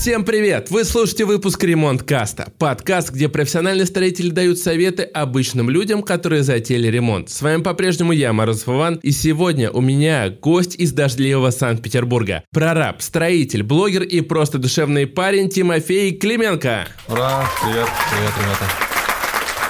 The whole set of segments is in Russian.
Всем привет! Вы слушаете выпуск Ремонт Каста. Подкаст, где профессиональные строители дают советы обычным людям, которые затеяли ремонт. С вами по-прежнему я, Мороз Иван, и сегодня у меня гость из дождливого Санкт-Петербурга. Прораб, строитель, блогер и просто душевный парень Тимофей Клименко. Ура! Привет, привет, ребята.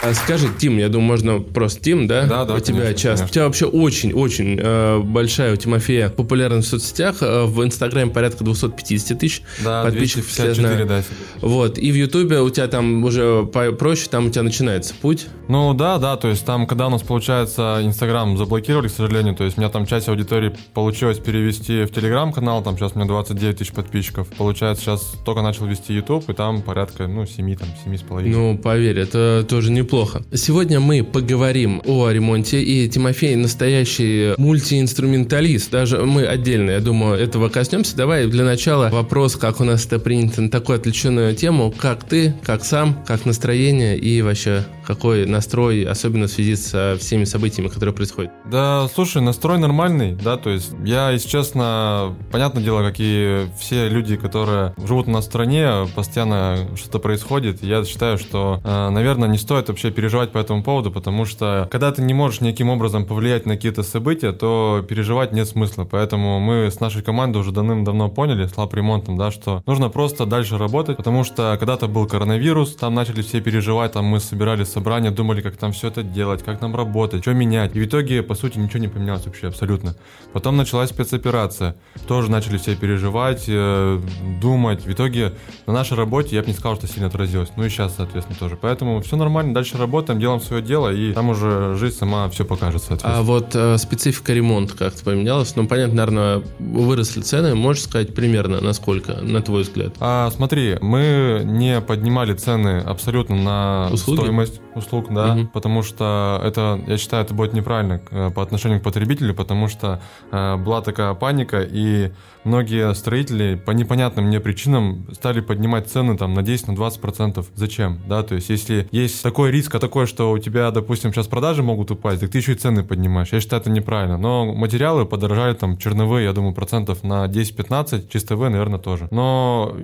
А скажи, Тим, я думаю, можно просто Тим, да? Да, да, У тебя конечно, часто. конечно. У тебя вообще очень-очень э, большая у Тимофея популярность в соцсетях. Э, в Инстаграме порядка 250 тысяч Да, подписчиков. все 254, знают. да. Вот, и в Ютубе у тебя там уже проще, там у тебя начинается путь. Ну да, да, то есть там, когда у нас, получается, Инстаграм заблокировали, к сожалению, то есть у меня там часть аудитории получилось перевести в Телеграм-канал, там сейчас у меня 29 тысяч подписчиков. Получается, сейчас только начал вести Ютуб, и там порядка, ну, 7, там, 7 с половиной. Ну, поверь, это тоже неплохо. Сегодня мы поговорим о ремонте, и Тимофей настоящий мультиинструменталист. Даже мы отдельно, я думаю, этого коснемся. Давай для начала вопрос, как у нас это принято на такую отвлеченную тему. Как ты, как сам, как настроение и вообще какой настрой, особенно в связи со всеми событиями, которые происходят? Да, слушай, настрой нормальный, да, то есть я, если честно, понятное дело, как и все люди, которые живут в стране, постоянно что-то происходит, я считаю, что, э, наверное, не стоит вообще переживать по этому поводу, потому что когда ты не можешь никаким образом повлиять на какие-то события, то переживать нет смысла, поэтому мы с нашей командой уже давным-давно поняли, с лап ремонтом, да, что нужно просто дальше работать, потому что когда-то был коронавирус, там начали все переживать, там мы собирали собрания, думали, как там все это делать, как нам работать, что менять. И в итоге, по сути, ничего не поменялось вообще абсолютно. Потом началась спецоперация. Тоже начали все переживать, э, думать. В итоге на нашей работе я бы не сказал, что сильно отразилось. Ну и сейчас, соответственно, тоже. Поэтому все нормально, дальше работаем, делаем свое дело, и там уже жизнь сама все покажет, соответственно. А вот э, специфика ремонта как-то поменялась? Ну, понятно, наверное, выросли цены. Можешь сказать примерно, насколько, на твой взгляд? А, смотри, мы не поднимали цены абсолютно на Услуги? стоимость услуг, да, Мгм. потому что это, я считаю, это будет неправильно э, по отношению к потребителю, потому что э, была такая паника, и многие строители по непонятным мне причинам стали поднимать цены там на 10, на 20 процентов. Зачем, да, то есть если есть такой риск, а такой, что у тебя, допустим, сейчас продажи могут упасть, так ты еще и цены поднимаешь. Я считаю, это неправильно. Но материалы подорожали там черновые, я думаю, процентов на 10-15, чистовые, наверное, тоже. Но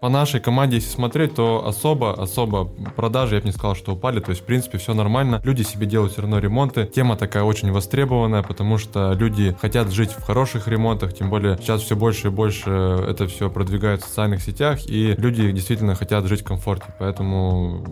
по нашей команде, если смотреть, то особо, особо продажи, я бы не сказал, что упали. То есть, в принципе, все нормально. Люди себе делают все равно ремонты. Тема такая очень востребованная, потому что люди хотят жить в хороших ремонтах. Тем более, сейчас все больше и больше это все продвигают в социальных сетях. И люди действительно хотят жить в комфорте. Поэтому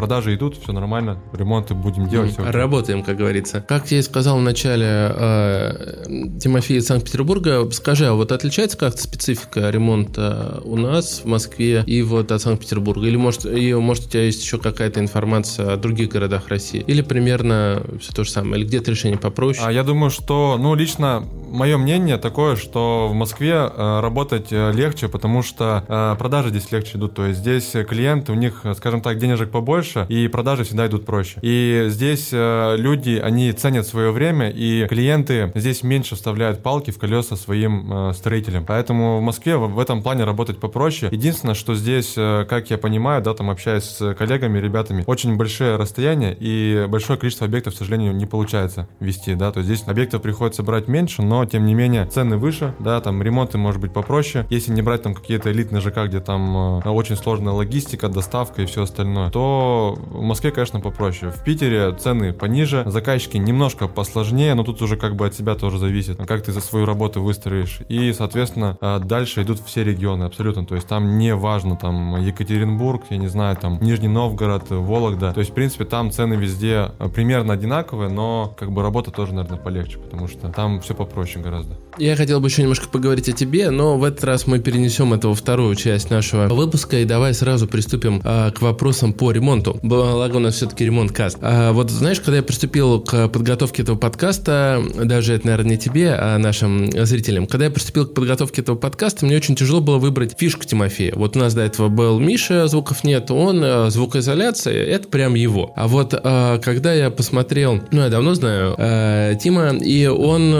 продажи идут, все нормально. Ремонты будем делать. окей. Работаем, как говорится. Как я и сказал в начале, э, Тимофей из Санкт-Петербурга, скажи, а вот отличается как-то специфика ремонта у нас в Москве и вот от Санкт-Петербурга? Или может, и, может у тебя есть еще какая-то информация о других городах России? Или примерно все то же самое? Или где-то решение попроще? А я думаю, что, ну, лично мое мнение такое, что в Москве э, работать э, легче, потому что э, продажи здесь легче идут. То есть здесь клиенты, у них, э, скажем так, денежек побольше, и продажи всегда идут проще. И здесь э, люди, они ценят свое время, и клиенты здесь меньше вставляют палки в колеса своим э, строителям. Поэтому в Москве в, в этом плане работать попроще. Единственное, что здесь, э, как я понимаю, да, там общаясь с коллегами, ребятами, очень большие расстояния и большое количество объектов, к сожалению, не получается вести, да, то есть здесь объектов приходится брать меньше, но тем не менее цены выше, да, там ремонты может быть попроще. Если не брать там какие-то элитные ЖК, где там э, очень сложная логистика, доставка и все остальное, то в Москве, конечно, попроще. В Питере цены пониже, заказчики немножко посложнее, но тут уже как бы от себя тоже зависит, как ты за свою работу выстроишь. И, соответственно, э, дальше идут все регионы абсолютно, то есть там не важно там Екатеринбург, я не знаю, там Нижний Новгород, Вологда, то есть, в принципе, там цены везде э, примерно одинаковые, но как бы работа тоже, наверное, полегче, потому что там все попроще гораздо. Я хотел бы еще немножко поговорить о тебе, но в этот раз мы перенесем это во вторую часть нашего выпуска, и давай сразу приступим а, к вопросам по ремонту. Благо у нас все-таки ремонт каст. А, вот знаешь, когда я приступил к подготовке этого подкаста, даже это, наверное, не тебе, а нашим зрителям, когда я приступил к подготовке этого подкаста, мне очень тяжело было выбрать фишку Тимофея. Вот у нас до этого был Миша, звуков нет, он э, звукоизоляция, это прям его. А вот э, когда я посмотрел, ну, я давно знаю э, Тима, и он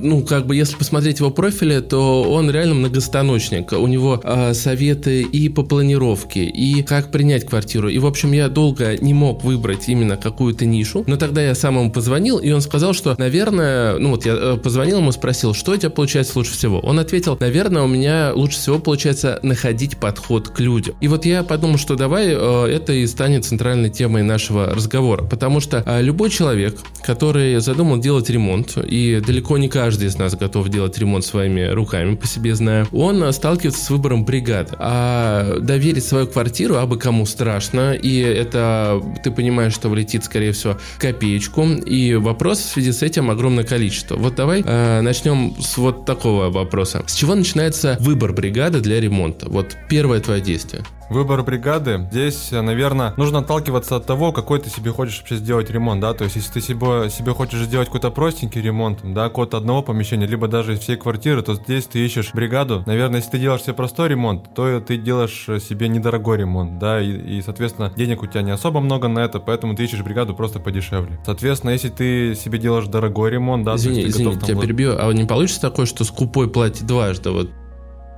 ну, как бы, если посмотреть его профили, то он реально многостаночник. У него советы и по планировке, и как принять квартиру. В общем, я долго не мог выбрать именно какую-то нишу, но тогда я сам ему позвонил, и он сказал, что, наверное, ну вот я э, позвонил ему, спросил, что у тебя получается лучше всего. Он ответил, наверное, у меня лучше всего получается находить подход к людям. И вот я подумал, что давай э, это и станет центральной темой нашего разговора, потому что э, любой человек, который задумал делать ремонт, и далеко не каждый из нас готов делать ремонт своими руками, по себе знаю, он сталкивается с выбором бригады. А доверить свою квартиру абы кому страшно, и это ты понимаешь, что влетит, скорее всего, копеечку, и вопросов в связи с этим огромное количество. Вот давай э, начнем с вот такого вопроса. С чего начинается выбор бригады для ремонта? Вот первое твое действие. Выбор бригады. Здесь, наверное, нужно отталкиваться от того, какой ты себе хочешь вообще сделать ремонт, да, то есть если ты себе, себе хочешь сделать какой-то простенький ремонт, да, какого-то одного помещения, либо даже всей квартиры, то здесь ты ищешь бригаду. Наверное, если ты делаешь себе простой ремонт, то ты делаешь себе недорогой ремонт, да, и, и соответственно, денег у тебя не особо много на это, поэтому ты ищешь бригаду просто подешевле. Соответственно, если ты себе делаешь дорогой ремонт, да, извини, то извини, готов, тебя там, перебью, а не получится такое, что скупой платит дважды, вот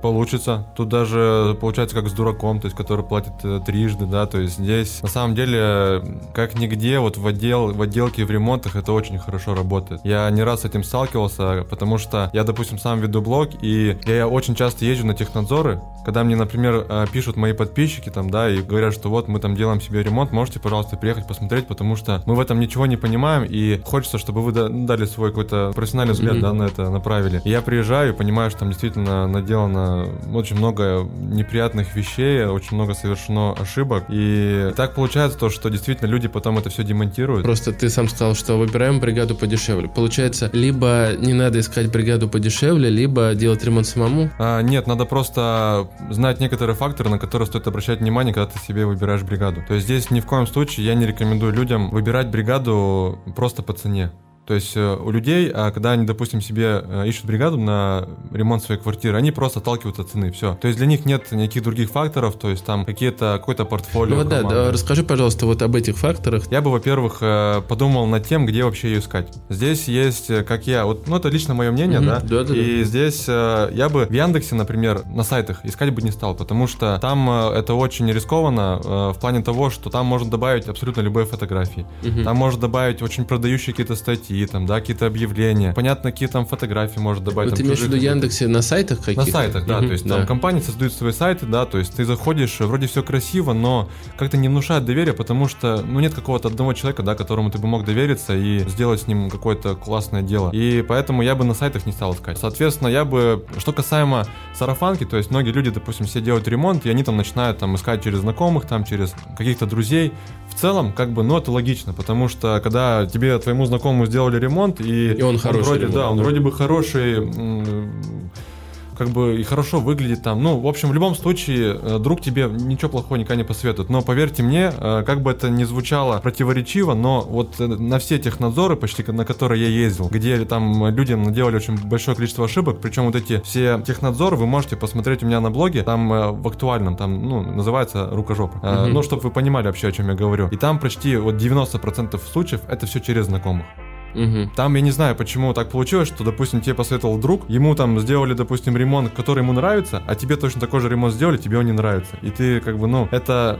Получится. Тут даже получается как с дураком, то есть который платит э, трижды, да, то есть здесь на самом деле как нигде вот в отдел в отделке в ремонтах это очень хорошо работает. Я не раз с этим сталкивался, потому что я, допустим, сам веду блог и я очень часто езжу на технадзоры, когда мне, например, э, пишут мои подписчики там, да, и говорят, что вот мы там делаем себе ремонт, можете, пожалуйста, приехать посмотреть, потому что мы в этом ничего не понимаем и хочется, чтобы вы дали свой какой-то профессиональный взгляд, mm-hmm. да, на это направили. И я приезжаю и понимаю, что там действительно наделано очень много неприятных вещей, очень много совершено ошибок. И так получается то, что действительно люди потом это все демонтируют. Просто ты сам сказал, что выбираем бригаду подешевле. Получается, либо не надо искать бригаду подешевле, либо делать ремонт самому? А, нет, надо просто знать некоторые факторы, на которые стоит обращать внимание, когда ты себе выбираешь бригаду. То есть здесь ни в коем случае я не рекомендую людям выбирать бригаду просто по цене. То есть э, у людей, а, когда они, допустим, себе э, ищут бригаду на ремонт своей квартиры, они просто отталкиваются от цены, все. То есть для них нет никаких других факторов, то есть там какие-то, какое-то портфолио. Ну да, да, расскажи, пожалуйста, вот об этих факторах. Я бы, во-первых, э, подумал над тем, где вообще ее искать. Здесь есть, как я, вот, ну это лично мое мнение, угу, да? Да, да. И да. здесь я бы в Яндексе, например, на сайтах искать бы не стал, потому что там это очень рискованно в плане того, что там можно добавить абсолютно любые фотографии. Угу. Там можно добавить очень продающие какие-то статьи, статьи, там, да, какие-то объявления. Понятно, какие там фотографии может добавить. Вот ты имеешь в виду Яндексе на сайтах каких-то? На сайтах, да, mm-hmm, то есть да. там компании создают свои сайты, да, то есть ты заходишь, вроде все красиво, но как-то не внушает доверия, потому что, ну, нет какого-то одного человека, да, которому ты бы мог довериться и сделать с ним какое-то классное дело. И поэтому я бы на сайтах не стал искать. Соответственно, я бы, что касаемо сарафанки, то есть многие люди, допустим, все делают ремонт, и они там начинают там искать через знакомых, там через каких-то друзей. В целом, как бы, ну, это логично, потому что когда тебе, твоему знакомому сделали ремонт, и, и он, он хороший вроде, ремонт, да, он да. вроде бы хороший как бы и хорошо выглядит там. Ну, в общем, в любом случае, э, друг тебе ничего плохого никогда не посоветует. Но поверьте мне, э, как бы это ни звучало противоречиво, но вот э, на все технадзоры, почти на которые я ездил, где там людям наделали очень большое количество ошибок, причем вот эти все технадзоры вы можете посмотреть у меня на блоге, там в актуальном, там, ну, называется рукожопа. Угу. Ну, чтобы вы понимали вообще, о чем я говорю. И там почти вот 90% случаев это все через знакомых. Угу. Там я не знаю, почему так получилось, что, допустим, тебе посоветовал друг, ему там сделали, допустим, ремонт, который ему нравится, а тебе точно такой же ремонт сделали, тебе он не нравится. И ты как бы, ну, это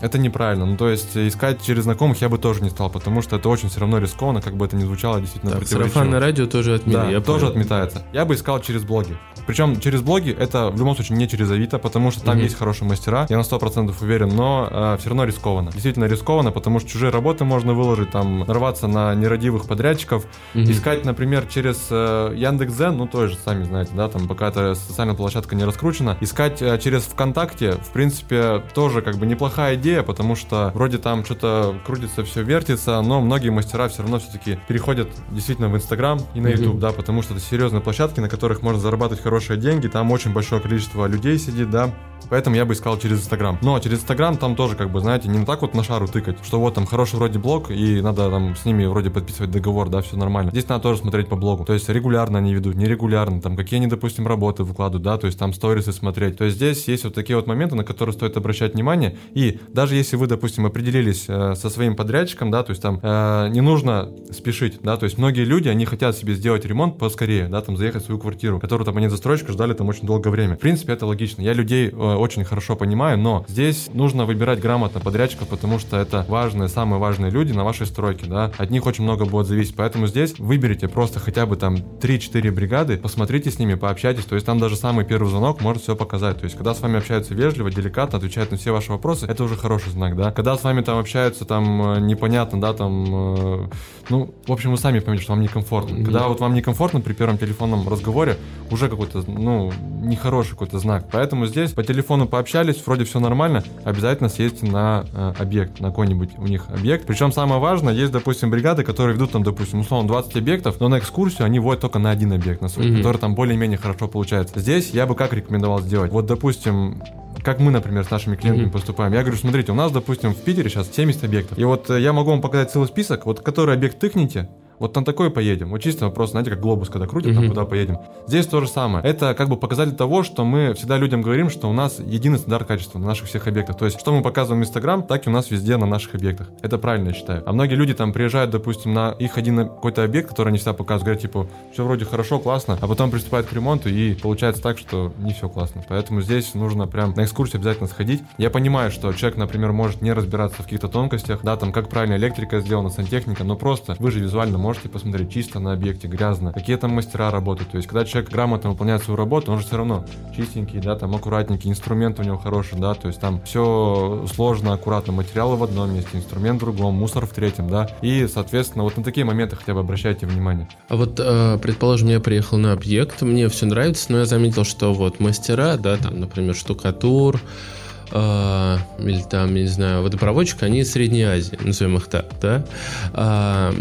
это неправильно. Ну, то есть искать через знакомых я бы тоже не стал, потому что это очень все равно рискованно, как бы это ни звучало действительно так, сарафанное радио тоже отменили. Да, я тоже понял. отметается. Я бы искал через блоги. Причем через блоги это в любом случае не через Авито, потому что там угу. есть хорошие мастера, я на 100% уверен, но э, все равно рискованно. Действительно рискованно, потому что чужие работы можно выложить, там, нарваться на нерадивых подрядчиков. Угу. Искать, например, через э, Яндекс.Зен, ну, тоже, сами знаете, да, там, пока эта социальная площадка не раскручена. Искать э, через ВКонтакте, в принципе, тоже как бы неплохая идея, потому что вроде там что-то крутится, все вертится, но многие мастера все равно все-таки переходят действительно в Инстаграм и на YouTube, mm-hmm. да, потому что это серьезные площадки, на которых можно зарабатывать хорошие деньги, там очень большое количество людей сидит, да, Поэтому я бы искал через Инстаграм. Но через Инстаграм там тоже, как бы, знаете, не так вот на шару тыкать, что вот там хороший вроде блог, и надо там с ними вроде подписывать договор, да, все нормально. Здесь надо тоже смотреть по блогу. То есть регулярно они ведут, нерегулярно, там какие они, допустим, работы выкладывают, да, то есть там сторисы смотреть. То есть здесь есть вот такие вот моменты, на которые стоит обращать внимание. И даже если вы, допустим, определились э, со своим подрядчиком, да, то есть там э, не нужно спешить, да, то есть многие люди, они хотят себе сделать ремонт поскорее, да, там заехать в свою квартиру, которую там они застройщика ждали там очень долгое время. В принципе, это логично. Я людей э, очень хорошо понимаю, но здесь нужно выбирать грамотно подрядчиков, потому что это важные, самые важные люди на вашей стройке, да. От них очень много будет зависеть, поэтому здесь выберите просто хотя бы там 3-4 бригады, посмотрите с ними, пообщайтесь, то есть там даже самый первый звонок может все показать, то есть когда с вами общаются вежливо, деликатно, отвечают на все ваши вопросы, это уже хороший знак, да. Когда с вами там общаются там э, непонятно, да, там, э, ну, в общем, вы сами поймете, что вам некомфортно. Когда вот вам некомфортно при первом телефонном разговоре, уже какой-то, ну, нехороший какой-то знак. Поэтому здесь по телефону пообщались, вроде все нормально, обязательно съездите на э, объект, на какой-нибудь у них объект. Причем самое важное, есть, допустим, бригады, которые ведут там, допустим, условно 20 объектов, но на экскурсию они водят только на один объект, на свой, mm-hmm. который там более-менее хорошо получается. Здесь я бы как рекомендовал сделать? Вот, допустим, как мы, например, с нашими клиентами mm-hmm. поступаем. Я говорю, смотрите, у нас, допустим, в Питере сейчас 70 объектов. И вот э, я могу вам показать целый список, вот который объект тыкните, вот на такой поедем. Вот чисто вопрос, знаете, как глобус, когда крутит, mm-hmm. там куда поедем. Здесь то же самое. Это как бы показатель того, что мы всегда людям говорим, что у нас единый стандарт качества на наших всех объектах. То есть, что мы показываем в Инстаграм, так и у нас везде на наших объектах. Это правильно, я считаю. А многие люди там приезжают, допустим, на их один какой-то объект, который они всегда показывают, говорят, типа, все вроде хорошо, классно, а потом приступают к ремонту, и получается так, что не все классно. Поэтому здесь нужно прям на экскурсию обязательно сходить. Я понимаю, что человек, например, может не разбираться в каких-то тонкостях, да, там, как правильно электрика сделана, сантехника, но просто вы же визуально можете посмотреть чисто на объекте, грязно, какие там мастера работают. То есть, когда человек грамотно выполняет свою работу, он же все равно чистенький, да, там аккуратненький, инструмент у него хороший, да, то есть там все сложно, аккуратно, материалы в одном месте, инструмент в другом, мусор в третьем, да, и, соответственно, вот на такие моменты хотя бы обращайте внимание. А вот, э, предположим, я приехал на объект, мне все нравится, но я заметил, что вот мастера, да, там, например, штукатур, э, или там, не знаю, водопроводчик, они из Средней Азии, назовем их так, да? Э,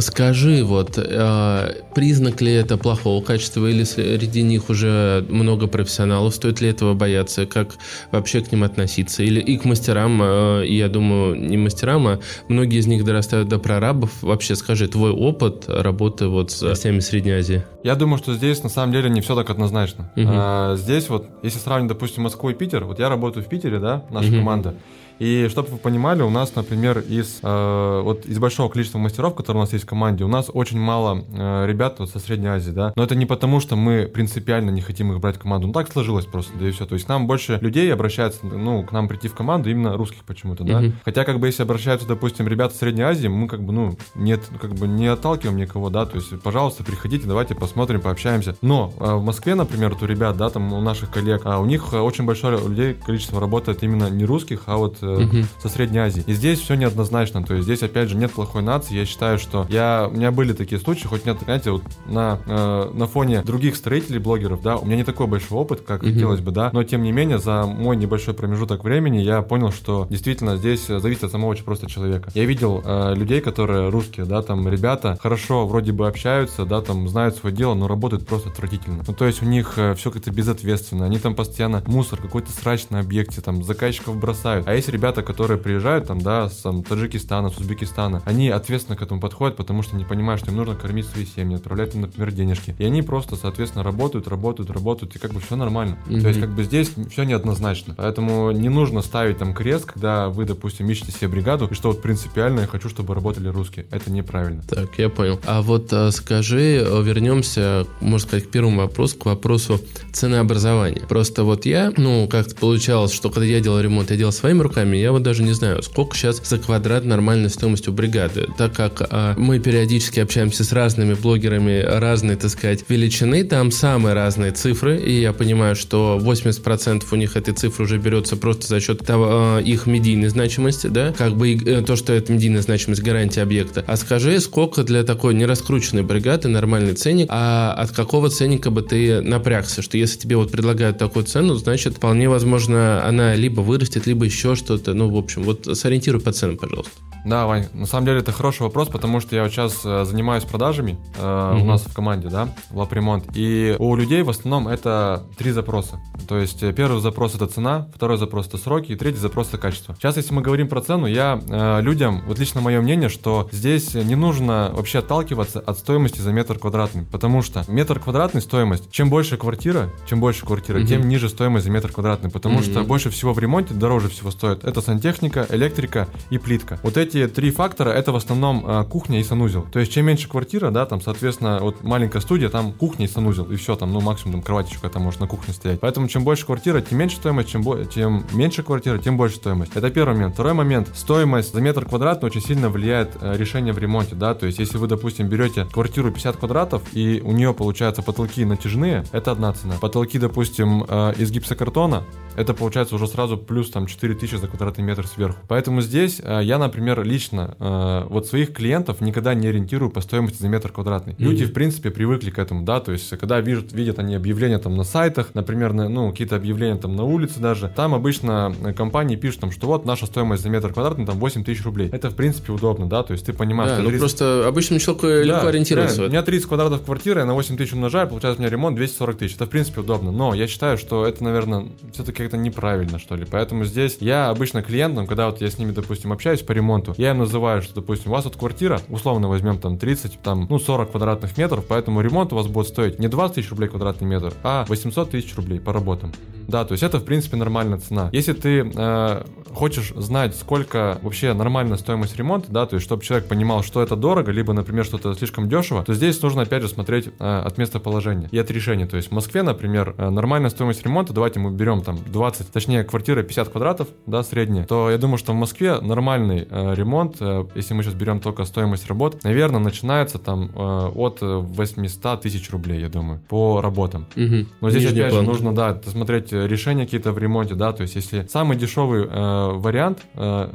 скажи, вот, э, признак ли это плохого качества, или среди них уже много профессионалов, стоит ли этого бояться, как вообще к ним относиться, или и к мастерам, э, я думаю, не мастерам, а многие из них дорастают до прорабов. Вообще, скажи, твой опыт работы вот с всеми Средней Азии? Я думаю, что здесь на самом деле не все так однозначно. Угу. А, здесь вот, если сравнить, допустим, Москву и Питер, вот я работаю в Питере, да, наша угу. команда, и чтобы вы понимали, у нас, например, из, э, вот из большого количества мастеров, которые у нас есть в команде, у нас очень мало э, ребят вот, со Средней Азии, да. Но это не потому, что мы принципиально не хотим их брать в команду. Ну так сложилось просто, да и все. То есть нам больше людей обращаются, ну, к нам прийти в команду именно русских почему-то, да. Mm-hmm. Хотя, как бы, если обращаются, допустим, ребята Средней Азии, мы как бы, ну, нет, как бы не отталкиваем никого, да. То есть, пожалуйста, приходите, давайте посмотрим, пообщаемся. Но э, в Москве, например, вот у ребят, да, там у наших коллег, а у них очень большое людей количество работает именно не русских, а вот угу. со Средней Азии. И здесь все неоднозначно, то есть здесь опять же нет плохой нации. Я считаю, что я у меня были такие случаи, хоть нет, знаете, вот на э, на фоне других строителей, блогеров, да, у меня не такой большой опыт, как угу. хотелось бы, да, но тем не менее за мой небольшой промежуток времени я понял, что действительно здесь зависит от самого очень просто человека. Я видел э, людей, которые русские, да, там ребята хорошо вроде бы общаются, да, там знают свое дело, но работают просто отвратительно. Ну то есть у них э, все как-то безответственно, они там постоянно мусор какой-то срач на объекте, там заказчиков бросают. А есть ребята, которые приезжают там, да, с там, Таджикистана, с Узбекистана, они ответственно к этому подходят, потому что не понимают, что им нужно кормить свои семьи, отправлять им, например, денежки. И они просто, соответственно, работают, работают, работают, и как бы все нормально. Mm-hmm. То есть, как бы здесь все неоднозначно. Поэтому не нужно ставить там крест, когда вы, допустим, ищете себе бригаду, и что вот принципиально я хочу, чтобы работали русские. Это неправильно. Так, я понял. А вот а, скажи, вернемся, можно сказать, к первому вопросу, к вопросу ценообразования. Просто вот я, ну, как-то получалось, что когда я делал ремонт, я делал своими руками, я вот даже не знаю, сколько сейчас за квадрат нормальной стоимостью бригады, так как а, мы периодически общаемся с разными блогерами разной, так сказать, величины, там самые разные цифры, и я понимаю, что 80% у них этой цифры уже берется просто за счет того, а, их медийной значимости, да, как бы и, э, то, что это медийная значимость гарантии объекта. А скажи, сколько для такой нераскрученной бригады нормальный ценник, а от какого ценника бы ты напрягся, что если тебе вот предлагают такую цену, значит, вполне возможно, она либо вырастет, либо еще что что-то. Ну, в общем, вот сориентируй по ценам, пожалуйста. Да, Вань, на самом деле это хороший вопрос, потому что я вот сейчас э, занимаюсь продажами э, mm-hmm. у нас в команде, да, в Лапремонт. И у людей в основном это три запроса. То есть э, первый запрос это цена, второй запрос это сроки, и третий запрос это качество. Сейчас, если мы говорим про цену, я э, людям, вот лично мое мнение, что здесь не нужно вообще отталкиваться от стоимости за метр квадратный, потому что метр квадратный стоимость, чем больше квартира, чем больше квартира, mm-hmm. тем ниже стоимость за метр квадратный, потому mm-hmm. что больше всего в ремонте дороже всего стоит. Это сантехника, электрика и плитка. Вот эти три фактора это в основном э, кухня и санузел. То есть чем меньше квартира, да, там, соответственно, вот маленькая студия, там кухня и санузел, и все, там, ну, максимум там кровать еще какая-то может на кухне стоять. Поэтому чем больше квартира, тем меньше стоимость, чем, бо- тем меньше квартира, тем больше стоимость. Это первый момент. Второй момент. Стоимость за метр квадратный очень сильно влияет э, решение в ремонте, да, то есть если вы, допустим, берете квартиру 50 квадратов, и у нее, получается, потолки натяжные, это одна цена. Потолки, допустим, э, из гипсокартона, это получается уже сразу плюс там 4000 за квадратный метр сверху. Поэтому здесь э, я, например, лично э, вот своих клиентов никогда не ориентирую по стоимости за метр квадратный. Mm-hmm. Люди, в принципе, привыкли к этому, да, то есть когда видят, видят они объявления там на сайтах, например, на, ну, какие-то объявления там на улице даже, там обычно компании пишут там, что вот наша стоимость за метр квадратный там 8 тысяч рублей. Это, в принципе, удобно, да, то есть ты понимаешь, да, что ну 30... просто обычному человеку да, легко ориентироваться. Да, у меня 30 квадратов квартиры, я на 8 тысяч умножаю, получается у меня ремонт 240 тысяч. Это, в принципе, удобно, но я считаю, что это, наверное, все-таки как-то неправильно, что ли. Поэтому здесь я обычно клиентам, когда вот я с ними, допустим, общаюсь по ремонту, я им называю, что, допустим, у вас вот квартира, условно возьмем там 30, там, ну, 40 квадратных метров, поэтому ремонт у вас будет стоить не 20 тысяч рублей квадратный метр, а 800 тысяч рублей по работам. Да, то есть это, в принципе, нормальная цена. Если ты э, хочешь знать, сколько вообще нормальная стоимость ремонта, да, то есть чтобы человек понимал, что это дорого, либо, например, что-то слишком дешево, то здесь нужно, опять же, смотреть э, от местоположения и от решения. То есть в Москве, например, э, нормальная стоимость ремонта, давайте мы берем там 20, точнее, квартира 50 квадратов, да, средняя, то я думаю, что в Москве нормальный э, ремонт, э, если мы сейчас берем только стоимость работ, наверное, начинается там э, от 800 тысяч рублей, я думаю, по работам. Угу. Но здесь, Нижний опять план. же, нужно, да, смотреть решения какие-то в ремонте, да, то есть если самый дешевый э, вариант, э,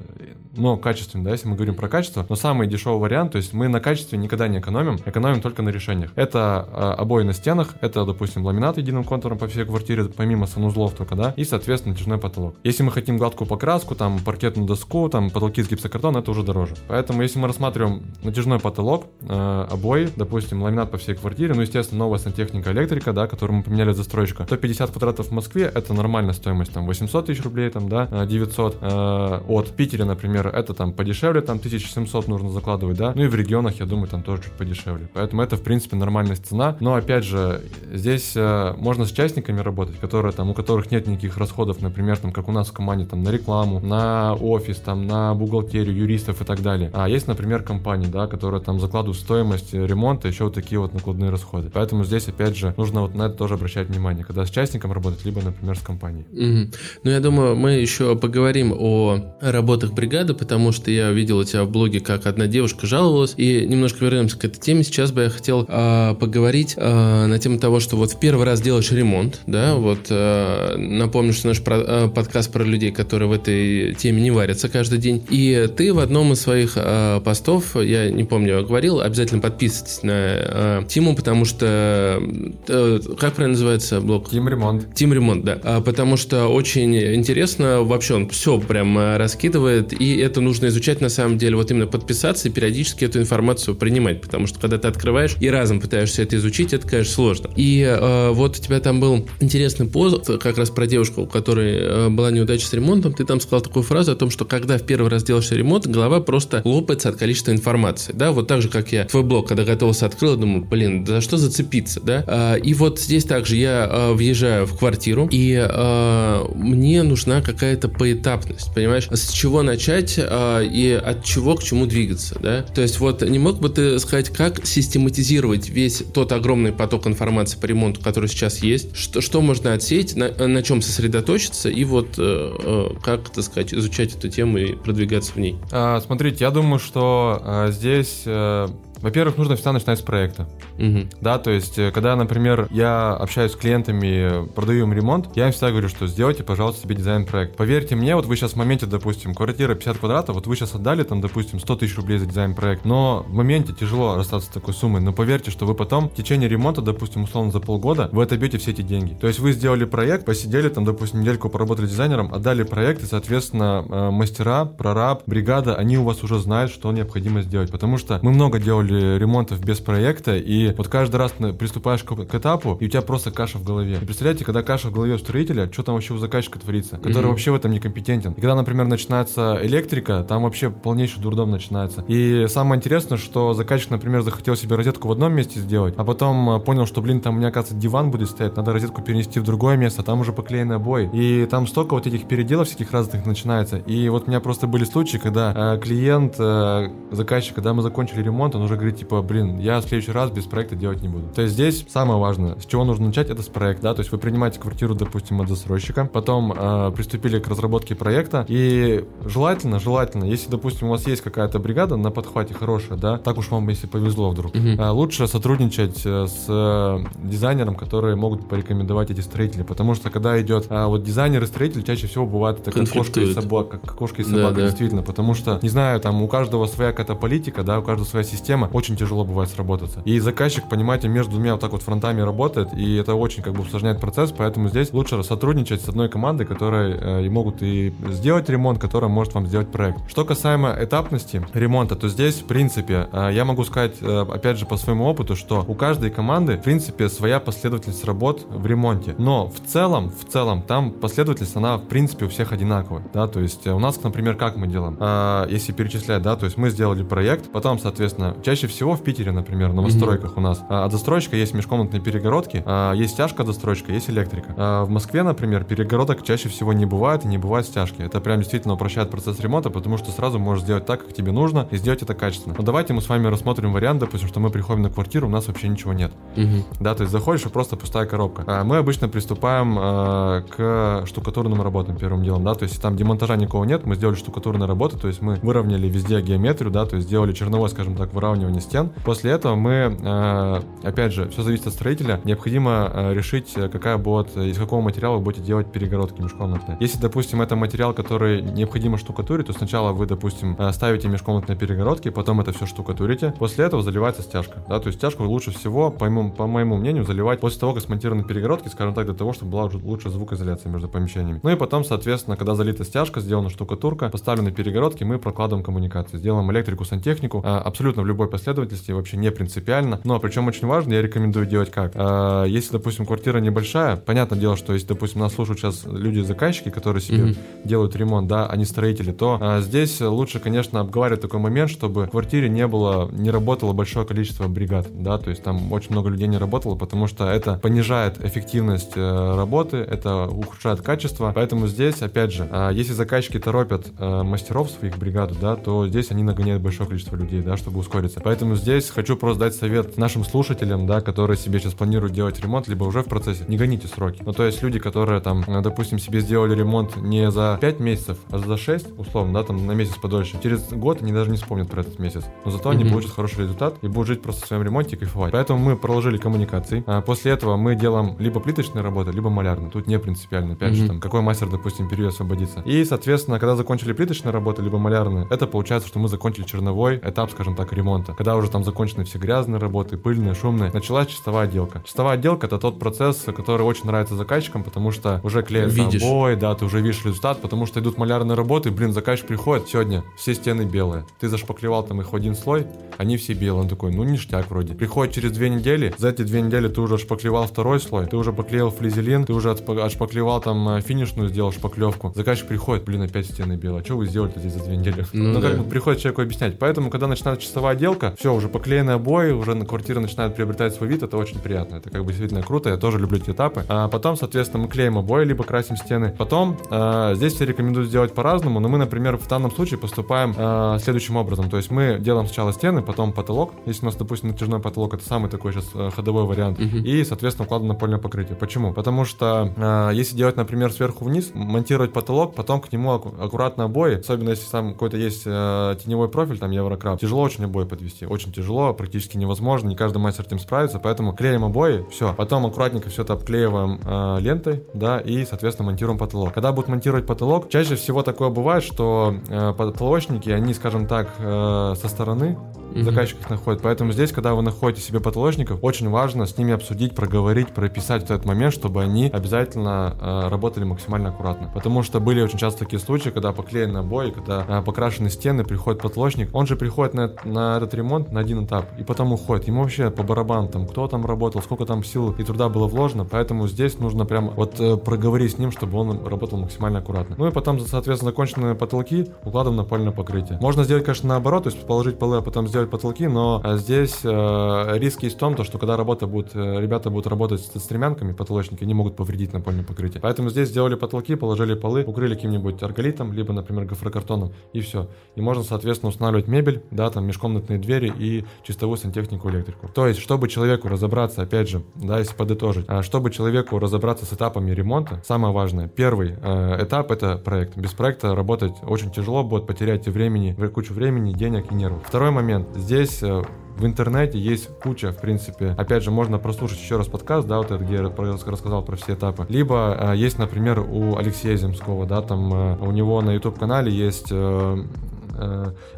но качественный, да, если мы говорим про качество, но самый дешевый вариант, то есть мы на качестве никогда не экономим, экономим только на решениях. Это э, обои на стенах, это, допустим, ламинат единым контуром по всей квартире, помимо санузлов только, да, и, соответственно, натяжной потолок. Если мы хотим гладкую покраску, там, паркетную доску, там, потолки из гипсокартона, это уже дороже. Поэтому, если мы рассматриваем натяжной потолок, э, обои, допустим, ламинат по всей квартире, ну, естественно, новая сантехника, электрика, да, которую мы поменяли застройщика, 150 квадратов в Москве, это нормальная стоимость, там, 800 тысяч рублей, там, да, 900. Э, от Питера, например, это там подешевле, там 1700 нужно закладывать, да, ну и в регионах, я думаю, там тоже чуть подешевле. Поэтому это, в принципе, нормальная цена. Но, опять же, здесь э, можно с частниками работать, которые там, у которых нет никаких расходов, например, там, как у нас в команде, там, на рекламу, на офис, там, на бухгалтерию, юристов и так далее. А есть, например, компании, да, которые там закладывают стоимость ремонта, еще вот такие вот накладные расходы. Поэтому здесь, опять же, нужно вот на это тоже обращать внимание, когда с частником работать, либо, например, с компанией. Угу. Ну, я думаю, мы еще поговорим о работах бригады, потому что я видел у тебя в блоге, как одна девушка жаловалась, и немножко вернемся к этой теме. Сейчас бы я хотел э, поговорить э, на тему того, что вот в первый раз делаешь ремонт, да, вот э, напомню, что наш про, э, подкаст про людей, которые в этой теме не варятся каждый день, и ты в одном из своих э, постов, я не помню, говорил, обязательно подписывайтесь на э, Тиму, потому что, э, как правильно называется блог? Тим Ремонт. Тим Ремонт, да, а, потому что очень интересно, вообще он все прям э, раскидывает, и это нужно изучать на самом деле, вот именно подписаться и периодически эту информацию принимать, потому что когда ты открываешь и разом пытаешься это изучить, это, конечно, сложно. И э, вот у тебя там был интересный пост, как раз про девушку, у которой э, была неудача с ремонтом, ты там сказал такую фразу о том, что когда в первый раз делаешь ремонт, голова просто лопается от количества информации, да, вот так же, как я твой блог, когда готовился открыл, думаю, блин, за что зацепиться, да, э, и вот здесь также я э, въезжаю в квартиру, и э, мне нужна какая-то поэтапность, понимаешь, с чего начать э, и от чего к чему двигаться, да? То есть вот не мог бы ты сказать, как систематизировать весь тот огромный поток информации по ремонту, который сейчас есть, что, что можно отсеять, на, на чем сосредоточиться и вот э, э, как, так сказать, изучать эту тему и продвигаться в ней? А, смотрите, я думаю, что а, здесь а, Во-первых, нужно всегда начинать с проекта. Мгм. Да, то есть, э, когда, например, я общаюсь с клиентами, продаю им ремонт, я им всегда говорю, что сделайте, пожалуйста, себе дизайн-проект. Поверьте мне, вот вы сейчас в моменте, допустим, квартира 50 квадратов, вот вы сейчас отдали там, допустим, 100 тысяч рублей за дизайн-проект, но в моменте тяжело расстаться с такой суммой, но поверьте, что вы потом в течение ремонта, допустим, условно за полгода, вы отобьете все эти деньги. То есть вы сделали проект, посидели там, допустим, недельку поработали дизайнером, отдали проект, и, соответственно, э, мастера, прораб, бригада, они у вас уже знают, что необходимо сделать. Потому что мы много делали ремонтов без проекта, и вот каждый раз приступаешь к, к этапу, и у тебя просто каша в голове. И представляете, когда каша в голове у строителя, что там вообще у заказчика творится, который Мгм. вообще в этом некомпетентен. И когда, например, начинается электрика, там вообще полнейший дурдом начинается. И самое интересное, что заказчик, например, захотел себе розетку в одном месте сделать, а потом э, понял, что, блин, там у меня, оказывается, диван будет стоять, надо розетку перенести в другое место, там уже поклеены обои. И там столько вот этих переделов всяких разных начинается. И вот у меня просто были случаи, когда э, клиент, э, заказчик, когда мы закончили ремонт, он уже говорит, типа, блин, я в следующий раз без проекта делать не буду. То есть здесь самое важное, с чего нужно начать, это с проекта, да, то есть вы принимаете квартиру, допустим, от застройщика, потом э, приступили к разработке проекта, и желательно, желательно, если, допустим, у вас есть какая-то бригада на подхвате хорошая, да, так уж вам, если повезло вдруг, Мгм. а, лучше сотрудничать э, с э, дизайнером, которые могут порекомендовать эти строители, потому что когда идет а, вот дизайнер и строитель, чаще всего бывает это как кошка и собака, как кошка и собака, да. действительно, потому что, не знаю, там у каждого своя какая-то политика, да, у каждого своя система, очень тяжело бывает сработаться. И заказчик, понимаете, между двумя вот так вот фронтами работает, и это очень как бы усложняет процесс, поэтому здесь лучше сотрудничать с одной командой, которая э, и могут и сделать ремонт, которая может вам сделать проект. Что касаемо этапности ремонта, то здесь, в принципе, э, я могу сказать, э, опять же, по своему опыту, что у каждой команды, в принципе, своя последовательность работ в ремонте. Но в целом, в целом, там последовательность, она, в принципе, у всех одинаковая, да, то есть у нас, например, как мы делаем, если перечислять, да, то есть мы сделали проект, потом, соответственно, чаще всего в Питере, например, на новостройках у нас, а, от застройщика есть межкомнатные перегородки, а, есть стяжка от застройщика, есть электрика. А, В Москве, например, перегородок чаще всего не бывает и не бывает стяжки. Это прям действительно упрощает процесс ремонта, потому что сразу можешь сделать так, как тебе нужно, и сделать это качественно. Но давайте мы с вами рассмотрим вариант, допустим, что мы приходим на квартиру, у нас вообще ничего нет. Мгм. Да, то есть заходишь и просто пустая коробка. Мы обычно приступаем к штукатурным работам первым делом, да, то есть там демонтажа никого нет, мы сделали штукатурные работы, то есть мы выровняли везде геометрию, да, то есть сделали черновое, скажем так, выравнивание стен. После этого мы, а, опять же, все зависит от строителя, необходимо а, решить, э, какая будет, из какого материала вы будете делать перегородки межкомнатные. Если, допустим, это материал, который необходимо штукатурить, то сначала вы, допустим, ставите межкомнатные перегородки, потом это все штукатурите, после этого заливается стяжка, да, то есть стяжку лучше всего, по моему, по моему мнению, заливать после того, как смонтированы перегородки, скажем так, для того, чтобы была лучше звукоизоляция между помещениями. Ну и потом, соответственно, когда залита стяжка, сделана штукатурка, поставлены перегородки, мы прокладываем коммуникации, сделаем электрику, сантехнику, абсолютно в любой последовательности, вообще не принципиально. Но причем очень важно, я рекомендую делать как. А, Если, допустим, квартира небольшая, понятное дело, что если, допустим, нас слушают сейчас люди-заказчики, которые себе Мгм. делают ремонт, да, а не строители, то а, здесь лучше, конечно, обговаривать такой момент, чтобы в квартире не было, не работало большое количество бригад, да, то есть там очень много людей не работало, потому что это понижает эффективность э, работы, это ухудшает качество, поэтому здесь, опять же, а, если заказчики торопят э, мастеров своих бригаду, да, то здесь они нагоняют большое количество людей, да, чтобы ускориться. Поэтому здесь хочу просто дать совет нашим слушателям, да, которые себе сейчас планируют делать ремонт, либо уже в процессе, не гоните сроки. Ну, то есть люди, которые там, э, допустим, себе сделали ремонт не за 5 месяцев, а за 6, условно, да, там на месяц подольше, через год они даже не вспомнят про этот месяц. Но зато они Мгм. получат хороший результат и будут жить просто в своем ремонте и кайфовать. Поэтому мы проложили коммуникации. А после этого мы делаем либо плиточные работы, либо малярные. Тут не принципиально. Опять же, Мгм. там, какой мастер, допустим, период освободится. И, соответственно, когда закончили плиточные работы, либо малярные, это получается, что мы закончили черновой этап, скажем так, ремонта. Когда уже там закончены все грязные работы, пыльные, шумные, началась чистовая отделка. Чистовая отделка это тот процесс, который очень нравится заказчикам, потому что уже Видишь. обои, да, ты уже видишь результат, потому что идут малярные работы, блин, заказчик приходит, сегодня все стены белые. Ты зашпаклевал там их в один слой, они все белые. Он такой, ну ништяк вроде. Приходит через две недели, за эти две недели ты уже шпаклевал второй слой, ты уже поклеил флизелин, ты уже отшпаклевал там э, финишную, сделал шпаклевку. Заказчик приходит, блин, опять стены белые. А что вы сделали здесь за две недели? Ну Ну, да. как бы приходит человеку объяснять. Поэтому, когда начинается чистовая отделка, все, уже поклеенные обои, уже на квартира начинает приобретать свой вид, это очень приятно. Это как бы действительно круто, я тоже люблю эти этапы. А потом, соответственно, мы клеим обои, либо красим стены. Потом, э, здесь все рекомендуют сделать по-разному, но мы, например, в данном случае поступаем э, следующим образом. То есть мы делаем сначала стены, потом потолок. Если у нас, допустим, натяжной потолок, это самый такой сейчас э, ходовой вариант. Мгм. И, соответственно, укладываем напольное покрытие. Почему? Потому что э, если делать, например, сверху вниз, монтировать потолок, потом к нему аккуратно обои, особенно если там какой-то есть э, теневой профиль, там еврокраб, тяжело очень обои подвинуть. Вести. Очень тяжело, практически невозможно, не каждый мастер этим справится, поэтому клеим обои, все. Потом аккуратненько все это обклеиваем э, лентой, да, и, соответственно, монтируем потолок. Когда будут монтировать потолок, чаще всего такое бывает, что э, потолочники, они, скажем так, э, со стороны mm-hmm. заказчиков находят. Поэтому здесь, когда вы находите себе потолочников, очень важно с ними обсудить, проговорить, прописать этот момент, чтобы они обязательно э, работали максимально аккуратно. Потому что были очень часто такие случаи, когда поклеены обои, когда э, покрашены стены, приходит потолочник, он же приходит на, на этот ремонт на один этап и потом уходит. Ему вообще по барабану, там, кто там работал, сколько там сил и труда было вложено, поэтому здесь нужно прям вот э, проговорить с ним, чтобы он работал максимально аккуратно. Ну и потом, соответственно, законченные потолки укладываем на польное покрытие. Можно сделать, конечно, наоборот, то есть положить полы, а потом сделать потолки, но э, здесь э, риски есть в том, то, что когда работа будет, э, ребята будут работать с стремянками, потолочники, они могут повредить напольное покрытие. Поэтому здесь сделали потолки, положили полы, укрыли каким-нибудь арголитом, либо, например, гофрокартоном, и все. И можно, соответственно, устанавливать мебель, да, там межкомнатные двери и чистовую сантехнику, электрику. То есть, чтобы человеку разобраться, опять же, да, если подытожить, чтобы человеку разобраться с этапами ремонта, самое важное, первый э, этап это проект. Без проекта работать очень тяжело будет, потерять времени, кучу времени, денег и нервов. Второй момент. Здесь э, в интернете есть куча, в принципе, опять же, можно прослушать еще раз подкаст, да, вот это, где я рассказал про все этапы. Либо э, есть, например, у Алексея Земского, да, там э, у него на YouTube-канале есть Э,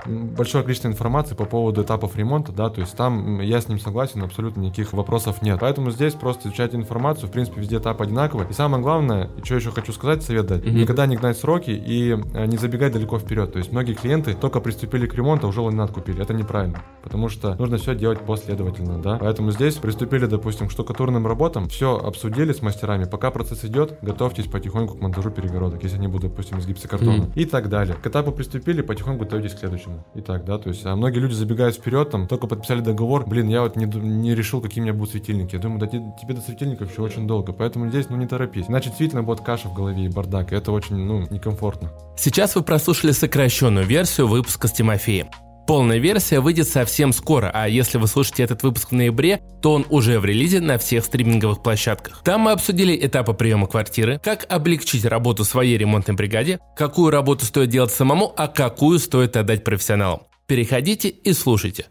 большое количество информации по поводу этапов ремонта, да, то есть там я с ним согласен, абсолютно никаких вопросов нет. Поэтому здесь просто изучать информацию, в принципе, везде этап одинаковый. И самое главное, что еще хочу сказать, совет дать, mm-hmm. никогда не гнать сроки и э, не забегать далеко вперед. То есть многие клиенты только приступили к ремонту, а уже ламинат купили. Это неправильно, потому что нужно все делать последовательно, да. Поэтому здесь приступили, допустим, к штукатурным работам, все обсудили с мастерами, пока процесс идет, готовьтесь потихоньку к монтажу перегородок, если они будут, допустим, из гипсокартона mm-hmm. и так далее. К этапу приступили, потихоньку готовитесь к следующему. И так, да, то есть, а многие люди забегают вперед, там, только подписали договор, блин, я вот не, не решил, какие у меня будут светильники. Я думаю, да тебе до светильников еще очень долго, поэтому здесь, ну, не торопись. Иначе действительно будет каша в голове и бардак, и это очень, ну, некомфортно. Сейчас вы прослушали сокращенную версию выпуска с Тимофеем. Полная версия выйдет совсем скоро, а если вы слушаете этот выпуск в ноябре, то он уже в релизе на всех стриминговых площадках. Там мы обсудили этапы приема квартиры, как облегчить работу своей ремонтной бригаде, какую работу стоит делать самому, а какую стоит отдать профессионалам. Переходите и слушайте.